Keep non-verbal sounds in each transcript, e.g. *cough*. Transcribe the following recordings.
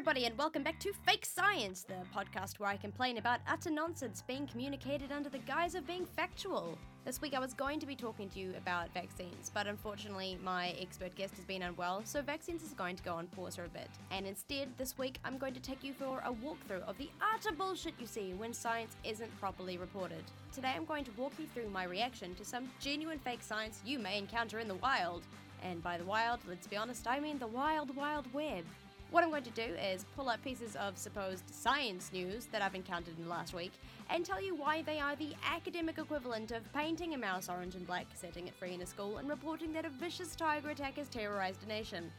everybody, and welcome back to Fake Science, the podcast where I complain about utter nonsense being communicated under the guise of being factual. This week I was going to be talking to you about vaccines, but unfortunately my expert guest has been unwell, so vaccines is going to go on pause for a bit. And instead, this week I'm going to take you for a walkthrough of the utter bullshit you see when science isn't properly reported. Today I'm going to walk you through my reaction to some genuine fake science you may encounter in the wild. And by the wild, let's be honest, I mean the wild, wild web. What I'm going to do is pull up pieces of supposed science news that I've encountered in the last week and tell you why they are the academic equivalent of painting a mouse orange and black, setting it free in a school, and reporting that a vicious tiger attack has terrorized a nation.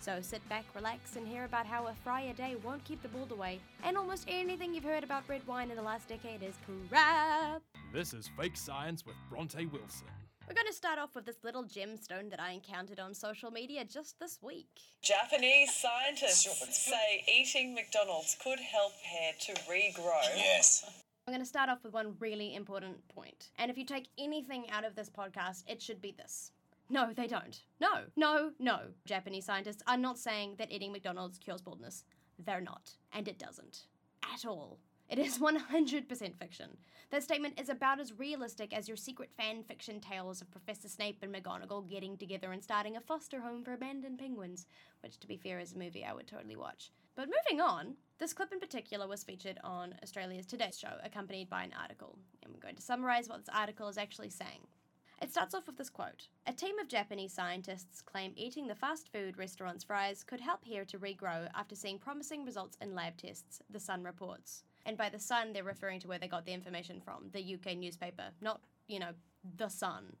So sit back, relax, and hear about how a fry a day won't keep the bald away, and almost anything you've heard about red wine in the last decade is crap. This is Fake Science with Bronte Wilson. We're going to start off with this little gemstone that I encountered on social media just this week. Japanese scientists say eating McDonald's could help hair to regrow. Yes. I'm going to start off with one really important point. And if you take anything out of this podcast, it should be this. No, they don't. No, no, no. Japanese scientists are not saying that eating McDonald's cures baldness. They're not. And it doesn't. At all. It is *laughs* 100% fiction. That statement is about as realistic as your secret fan fiction tales of Professor Snape and McGonagall getting together and starting a foster home for abandoned penguins, which, to be fair, is a movie I would totally watch. But moving on, this clip in particular was featured on Australia's Today Show, accompanied by an article. And we're going to summarise what this article is actually saying. It starts off with this quote A team of Japanese scientists claim eating the fast food restaurant's fries could help hair to regrow after seeing promising results in lab tests, The Sun reports. And by The Sun, they're referring to where they got the information from, the UK newspaper, not, you know, The Sun.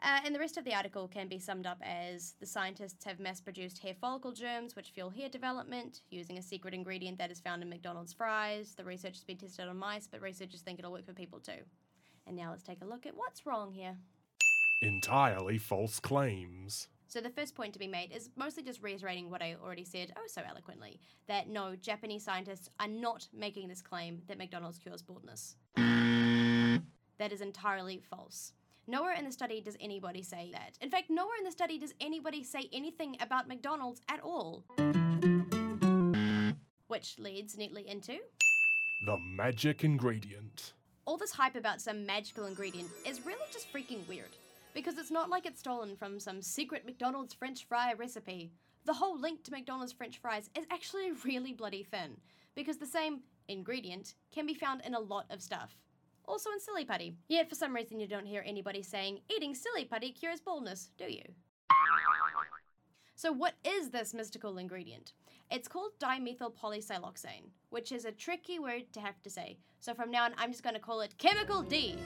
Uh, and the rest of the article can be summed up as the scientists have mass produced hair follicle germs which fuel hair development using a secret ingredient that is found in McDonald's fries. The research has been tested on mice, but researchers think it'll work for people too. And now let's take a look at what's wrong here. Entirely false claims. So the first point to be made is mostly just reiterating what I already said oh so eloquently that no, Japanese scientists are not making this claim that McDonald's cures baldness. That is entirely false. Nowhere in the study does anybody say that. In fact, nowhere in the study does anybody say anything about McDonald's at all. Which leads neatly into The magic ingredient. all this hype about some magical ingredient is really just freaking weird. Because it's not like it's stolen from some secret McDonald's French fry recipe. The whole link to McDonald's French fries is actually really bloody thin, because the same ingredient can be found in a lot of stuff. Also in silly putty. Yet for some reason you don't hear anybody saying, eating silly putty cures baldness, do you? So, what is this mystical ingredient? It's called dimethyl polysiloxane, which is a tricky word to have to say. So, from now on, I'm just going to call it Chemical D.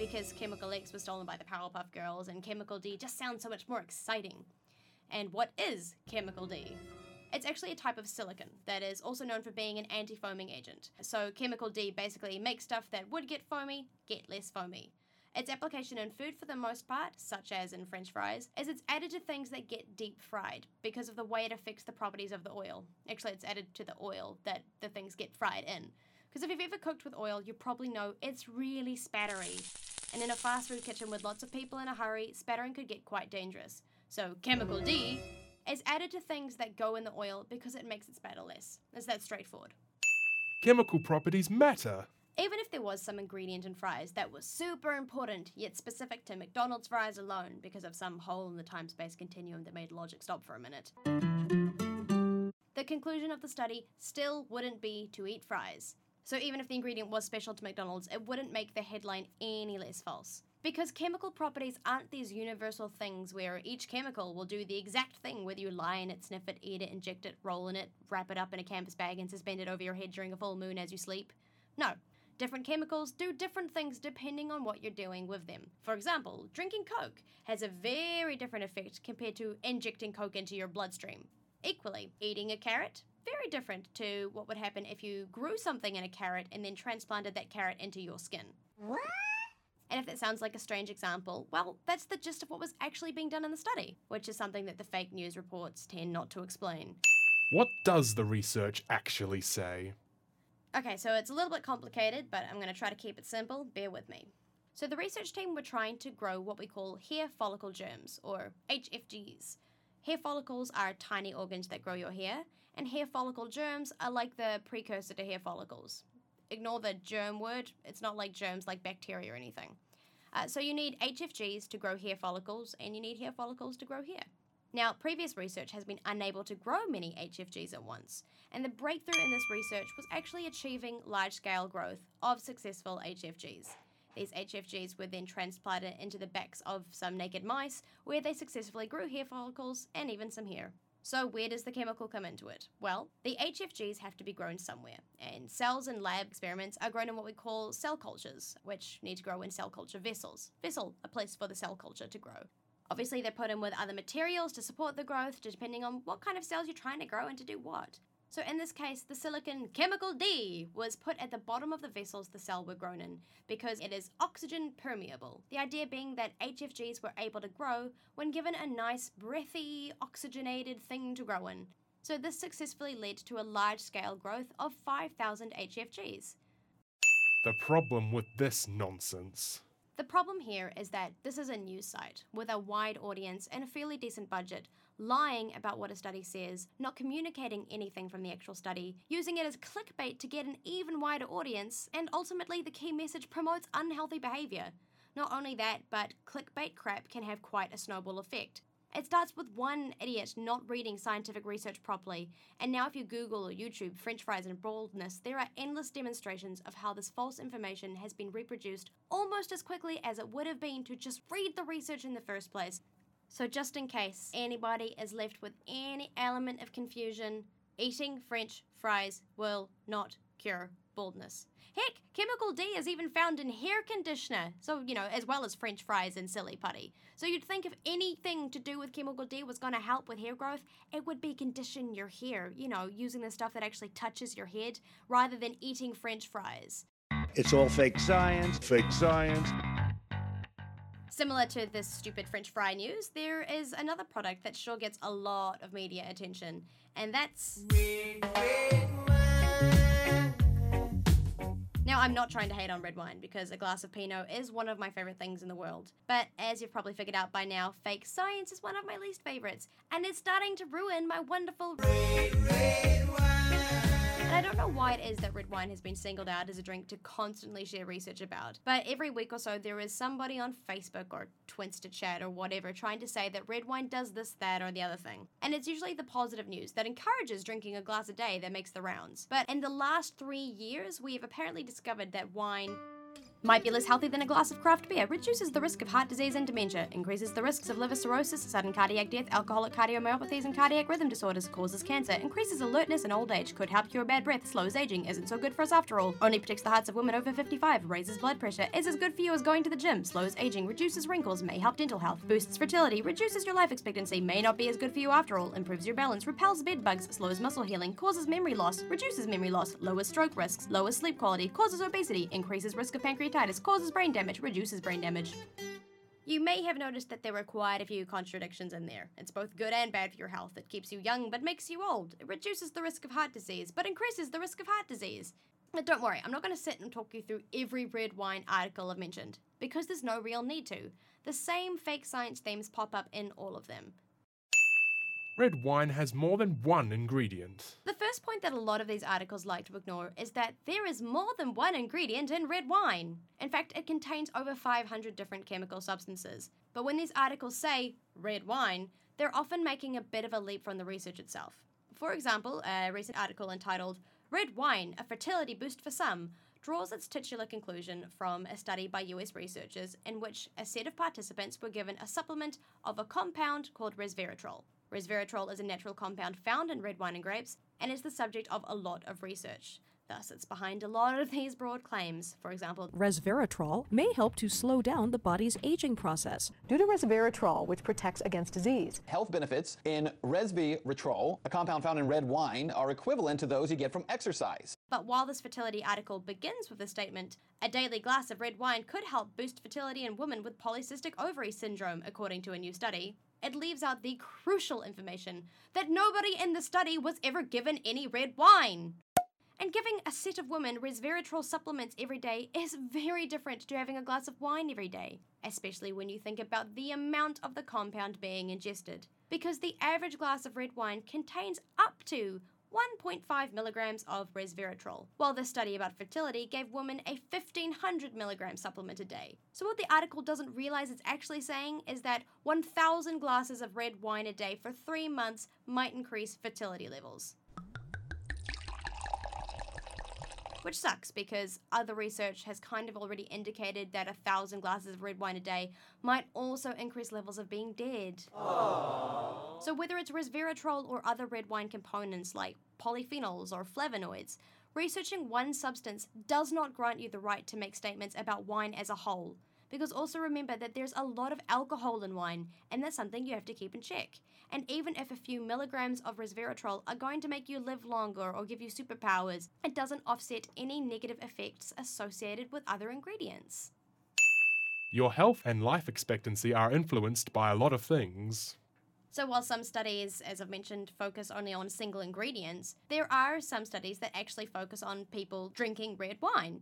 Because Chemical X was stolen by the Powerpuff Girls, and Chemical D just sounds so much more exciting. And what is Chemical D? It's actually a type of silicon that is also known for being an anti foaming agent. So, Chemical D basically makes stuff that would get foamy get less foamy. Its application in food for the most part, such as in french fries, is it's added to things that get deep fried because of the way it affects the properties of the oil. Actually, it's added to the oil that the things get fried in. Because if you've ever cooked with oil, you probably know it's really spattery. And in a fast food kitchen with lots of people in a hurry, spattering could get quite dangerous. So, chemical D is added to things that go in the oil because it makes it spatter less. Is that straightforward. Chemical properties matter. Even if there was some ingredient in fries that was super important, yet specific to McDonald's fries alone because of some hole in the time space continuum that made logic stop for a minute. The conclusion of the study still wouldn't be to eat fries. So even if the ingredient was special to McDonald's, it wouldn't make the headline any less false. Because chemical properties aren't these universal things where each chemical will do the exact thing whether you lie in it, sniff it, eat it, inject it, roll in it, wrap it up in a canvas bag, and suspend it over your head during a full moon as you sleep. No. Different chemicals do different things depending on what you're doing with them. For example, drinking Coke has a very different effect compared to injecting Coke into your bloodstream. Equally, eating a carrot, very different to what would happen if you grew something in a carrot and then transplanted that carrot into your skin. What? And if that sounds like a strange example, well, that's the gist of what was actually being done in the study, which is something that the fake news reports tend not to explain. What does the research actually say? Okay, so it's a little bit complicated, but I'm going to try to keep it simple. Bear with me. So, the research team were trying to grow what we call hair follicle germs, or HFGs. Hair follicles are tiny organs that grow your hair, and hair follicle germs are like the precursor to hair follicles. Ignore the germ word, it's not like germs like bacteria or anything. Uh, so you need HFGs to grow hair follicles, and you need hair follicles to grow hair. Now, previous research has been unable to grow many HFGs at once, and the breakthrough in this research was actually achieving large scale growth of successful HFGs. These HFGs were then transplanted into the backs of some naked mice, where they successfully grew hair follicles and even some hair. So, where does the chemical come into it? Well, the HFGs have to be grown somewhere, and cells in lab experiments are grown in what we call cell cultures, which need to grow in cell culture vessels. Vessel, a place for the cell culture to grow. Obviously, they're put in with other materials to support the growth, depending on what kind of cells you're trying to grow and to do what. So in this case, the silicon chemical D was put at the bottom of the vessels the cell were grown in because it is oxygen permeable. The idea being that HFGs were able to grow when given a nice breathy oxygenated thing to grow in. So this successfully led to a large scale growth of 5,000 HFGs. The problem with this nonsense. The problem here is that this is a news site with a wide audience and a fairly decent budget, lying about what a study says, not communicating anything from the actual study, using it as clickbait to get an even wider audience, and ultimately the key message promotes unhealthy behavior. Not only that, but clickbait crap can have quite a snowball effect. It starts with one idiot not reading scientific research properly, and now if you Google or YouTube French fries and baldness, there are endless demonstrations of how this false information has been reproduced almost as quickly as it would have been to just read the research in the first place. So, just in case anybody is left with any element of confusion, eating French fries will not cure baldness. Heck, chemical D is even found in hair conditioner, so, you know, as well as French fries and silly putty. So, you'd think if anything to do with chemical D was going to help with hair growth, it would be condition your hair, you know, using the stuff that actually touches your head rather than eating French fries. It's all fake science, fake science. Similar to this stupid French fry news, there is another product that sure gets a lot of media attention, and that's. Now, I'm not trying to hate on red wine because a glass of Pinot is one of my favorite things in the world. But as you've probably figured out by now, fake science is one of my least favorites, and it's starting to ruin my wonderful. Red, red and I don't know why it is that red wine has been singled out as a drink to constantly share research about. But every week or so, there is somebody on Facebook or Twinsta chat or whatever trying to say that red wine does this, that, or the other thing. And it's usually the positive news that encourages drinking a glass a day that makes the rounds. But in the last three years, we have apparently discovered that wine might be less healthy than a glass of craft beer, reduces the risk of heart disease and dementia, increases the risks of liver cirrhosis, sudden cardiac death, alcoholic cardiomyopathies, and cardiac rhythm disorders, causes cancer, increases alertness in old age, could help cure bad breath, slows aging, isn't so good for us after all, only protects the hearts of women over 55, raises blood pressure, is as good for you as going to the gym, slows aging, reduces wrinkles, may help dental health, boosts fertility, reduces your life expectancy, may not be as good for you after all, improves your balance, repels bed bugs, slows muscle healing, causes memory loss, reduces memory loss, lowers stroke risks, lowers sleep quality, causes obesity, increases risk of pancreatitis, causes brain brain damage reduces brain damage. You may have noticed that there were quite a few contradictions in there. It's both good and bad for your health. It keeps you young but makes you old. It reduces the risk of heart disease but increases the risk of heart disease. But don't worry, I'm not going to sit and talk you through every red wine article I've mentioned, because there's no real need to. The same fake science themes pop up in all of them. Red wine has more than one ingredient. The first point that a lot of these articles like to ignore is that there is more than one ingredient in red wine. In fact, it contains over 500 different chemical substances. But when these articles say red wine, they're often making a bit of a leap from the research itself. For example, a recent article entitled Red Wine, a Fertility Boost for Some, draws its titular conclusion from a study by US researchers in which a set of participants were given a supplement of a compound called resveratrol. Resveratrol is a natural compound found in red wine and grapes and is the subject of a lot of research. Thus, it's behind a lot of these broad claims. For example, resveratrol may help to slow down the body's aging process. Due to resveratrol, which protects against disease. Health benefits in resveratrol, a compound found in red wine, are equivalent to those you get from exercise. But while this fertility article begins with the statement, a daily glass of red wine could help boost fertility in women with polycystic ovary syndrome, according to a new study, it leaves out the crucial information that nobody in the study was ever given any red wine. And giving a set of women resveratrol supplements every day is very different to having a glass of wine every day, especially when you think about the amount of the compound being ingested. Because the average glass of red wine contains up to 1.5 milligrams of resveratrol, while the study about fertility gave women a 1500 milligram supplement a day. So, what the article doesn't realize it's actually saying is that 1000 glasses of red wine a day for three months might increase fertility levels. Which sucks because other research has kind of already indicated that a thousand glasses of red wine a day might also increase levels of being dead. Aww. So, whether it's resveratrol or other red wine components like polyphenols or flavonoids, researching one substance does not grant you the right to make statements about wine as a whole. Because also remember that there's a lot of alcohol in wine, and that's something you have to keep in check. And even if a few milligrams of resveratrol are going to make you live longer or give you superpowers, it doesn't offset any negative effects associated with other ingredients. Your health and life expectancy are influenced by a lot of things. So, while some studies, as I've mentioned, focus only on single ingredients, there are some studies that actually focus on people drinking red wine.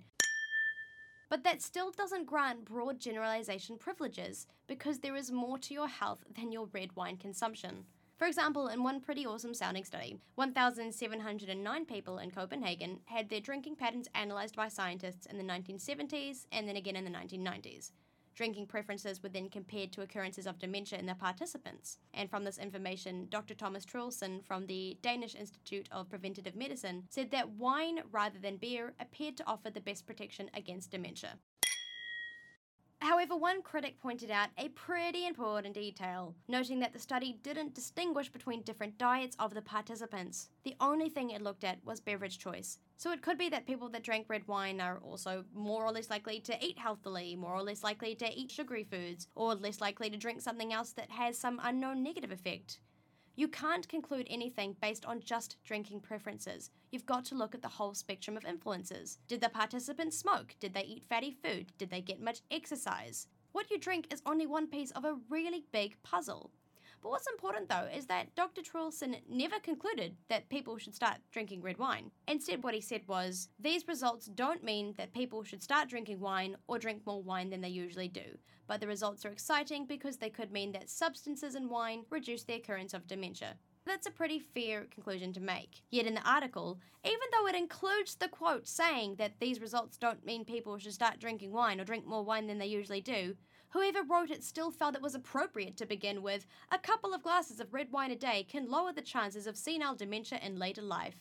But that still doesn't grant broad generalization privileges because there is more to your health than your red wine consumption. For example, in one pretty awesome sounding study, 1,709 people in Copenhagen had their drinking patterns analysed by scientists in the 1970s and then again in the 1990s. Drinking preferences were then compared to occurrences of dementia in the participants. And from this information, Dr. Thomas Truelsen from the Danish Institute of Preventative Medicine said that wine rather than beer appeared to offer the best protection against dementia. However, one critic pointed out a pretty important detail, noting that the study didn't distinguish between different diets of the participants. The only thing it looked at was beverage choice. So it could be that people that drank red wine are also more or less likely to eat healthily, more or less likely to eat sugary foods, or less likely to drink something else that has some unknown negative effect. You can't conclude anything based on just drinking preferences. You've got to look at the whole spectrum of influences. Did the participants smoke? Did they eat fatty food? Did they get much exercise? What you drink is only one piece of a really big puzzle. But what's important though is that Dr. Truelsen never concluded that people should start drinking red wine. Instead, what he said was these results don't mean that people should start drinking wine or drink more wine than they usually do, but the results are exciting because they could mean that substances in wine reduce the occurrence of dementia. That's a pretty fair conclusion to make. Yet in the article, even though it includes the quote saying that these results don't mean people should start drinking wine or drink more wine than they usually do, Whoever wrote it still felt it was appropriate to begin with. A couple of glasses of red wine a day can lower the chances of senile dementia in later life.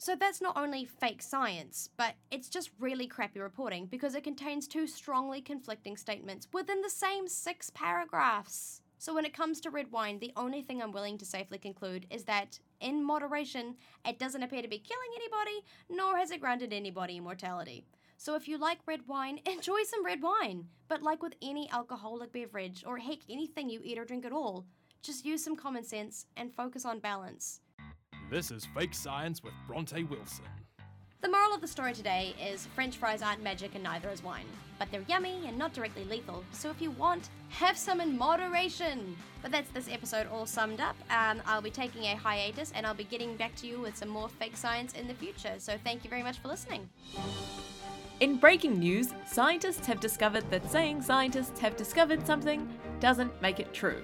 So that's not only fake science, but it's just really crappy reporting because it contains two strongly conflicting statements within the same six paragraphs. So when it comes to red wine, the only thing I'm willing to safely conclude is that, in moderation, it doesn't appear to be killing anybody, nor has it granted anybody immortality. So if you like red wine, *laughs* enjoy some red wine. But like with any alcoholic beverage, or heck, anything you eat or drink at all, just use some common sense and focus on balance. This is Fake Science with Bronte Wilson. The moral of the story today is French fries aren't magic and neither is wine. But they're yummy and not directly lethal, so if you want, have some in moderation. But that's this episode all summed up. Um, I'll be taking a hiatus and I'll be getting back to you with some more fake science in the future, so thank you very much for listening. In breaking news, scientists have discovered that saying scientists have discovered something doesn't make it true.